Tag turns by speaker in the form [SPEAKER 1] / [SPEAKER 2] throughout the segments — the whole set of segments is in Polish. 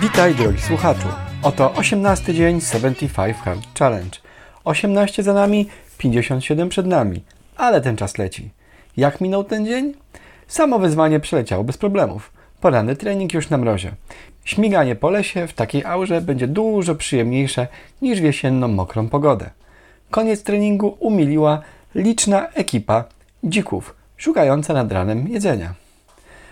[SPEAKER 1] Witaj drogi słuchaczu. Oto 18 dzień 75 Hard Challenge. 18 za nami, 57 przed nami. Ale ten czas leci. Jak minął ten dzień? Samo wyzwanie przeleciało bez problemów. Poranny trening już na mrozie. Śmiganie po lesie w takiej aurze będzie dużo przyjemniejsze niż w jesienną mokrą pogodę. Koniec treningu umiliła liczna ekipa dzików szukająca nad ranem jedzenia.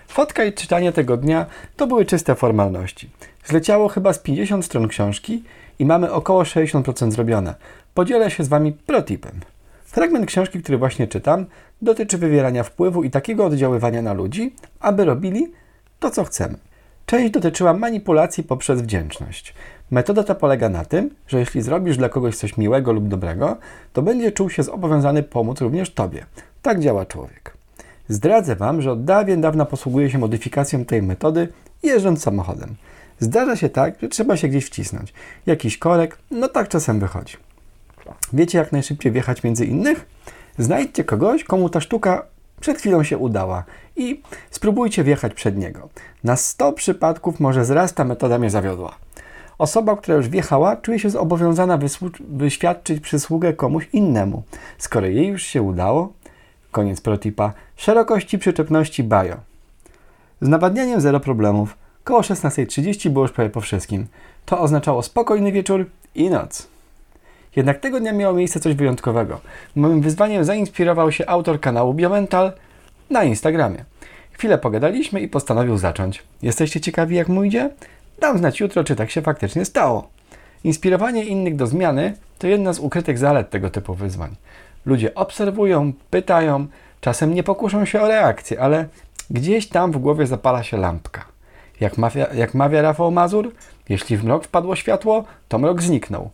[SPEAKER 1] Fotka i czytanie tego dnia to były czyste formalności. Zleciało chyba z 50 stron książki i mamy około 60% zrobione. Podzielę się z Wami protipem. Fragment książki, który właśnie czytam, dotyczy wywierania wpływu i takiego oddziaływania na ludzi, aby robili to, co chcemy. Część dotyczyła manipulacji poprzez wdzięczność. Metoda ta polega na tym, że jeśli zrobisz dla kogoś coś miłego lub dobrego, to będzie czuł się zobowiązany pomóc również Tobie. Tak działa człowiek. Zdradzę Wam, że od dawien dawna posługuję się modyfikacją tej metody jeżdżąc samochodem. Zdarza się tak, że trzeba się gdzieś wcisnąć. Jakiś korek, no tak czasem wychodzi. Wiecie, jak najszybciej wjechać między innych? Znajdźcie kogoś, komu ta sztuka przed chwilą się udała i spróbujcie wjechać przed niego. Na 100 przypadków może zraz ta metoda mnie zawiodła. Osoba, która już wjechała, czuje się zobowiązana wyświadczyć przysługę komuś innemu. Skoro jej już się udało, koniec protipa, szerokości przyczepności bajo. Z nawadnianiem zero problemów. Koło 16.30 było już prawie po wszystkim. To oznaczało spokojny wieczór i noc. Jednak tego dnia miało miejsce coś wyjątkowego. Moim wyzwaniem zainspirował się autor kanału Biomental na Instagramie. Chwilę pogadaliśmy i postanowił zacząć. Jesteście ciekawi jak mu idzie? Dam znać jutro, czy tak się faktycznie stało. Inspirowanie innych do zmiany to jedna z ukrytych zalet tego typu wyzwań. Ludzie obserwują, pytają, czasem nie pokuszą się o reakcję, ale gdzieś tam w głowie zapala się lampka. Jak mawia, jak mawia Rafał Mazur, jeśli w mrok wpadło światło, to mrok zniknął.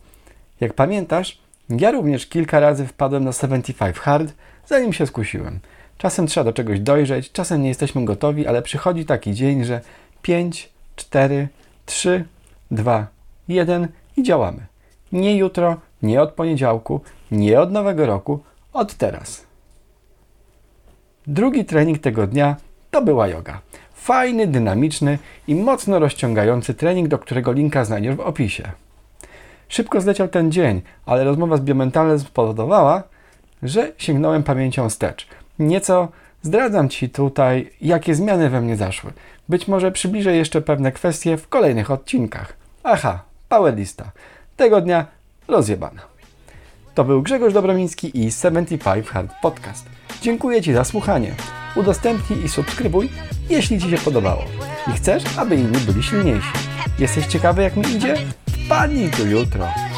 [SPEAKER 1] Jak pamiętasz, ja również kilka razy wpadłem na 75 Hard, zanim się skusiłem. Czasem trzeba do czegoś dojrzeć, czasem nie jesteśmy gotowi, ale przychodzi taki dzień, że 5, 4, 3, 2, 1 i działamy. Nie jutro, nie od poniedziałku, nie od nowego roku, od teraz. Drugi trening tego dnia to była yoga. Fajny, dynamiczny i mocno rozciągający trening, do którego linka znajdziesz w opisie. Szybko zleciał ten dzień, ale rozmowa z biomentalem spowodowała, że sięgnąłem pamięcią wstecz. Nieco zdradzam Ci tutaj, jakie zmiany we mnie zaszły. Być może przybliżę jeszcze pewne kwestie w kolejnych odcinkach. Aha, powerlista. Tego dnia rozjebana. To był Grzegorz Dobromiński i 75 Hard Podcast. Dziękuję Ci za słuchanie. Udostępnij i subskrybuj, jeśli Ci się podobało. I chcesz, aby inni byli silniejsi. Jesteś ciekawy, jak mi idzie? Paní to jutra.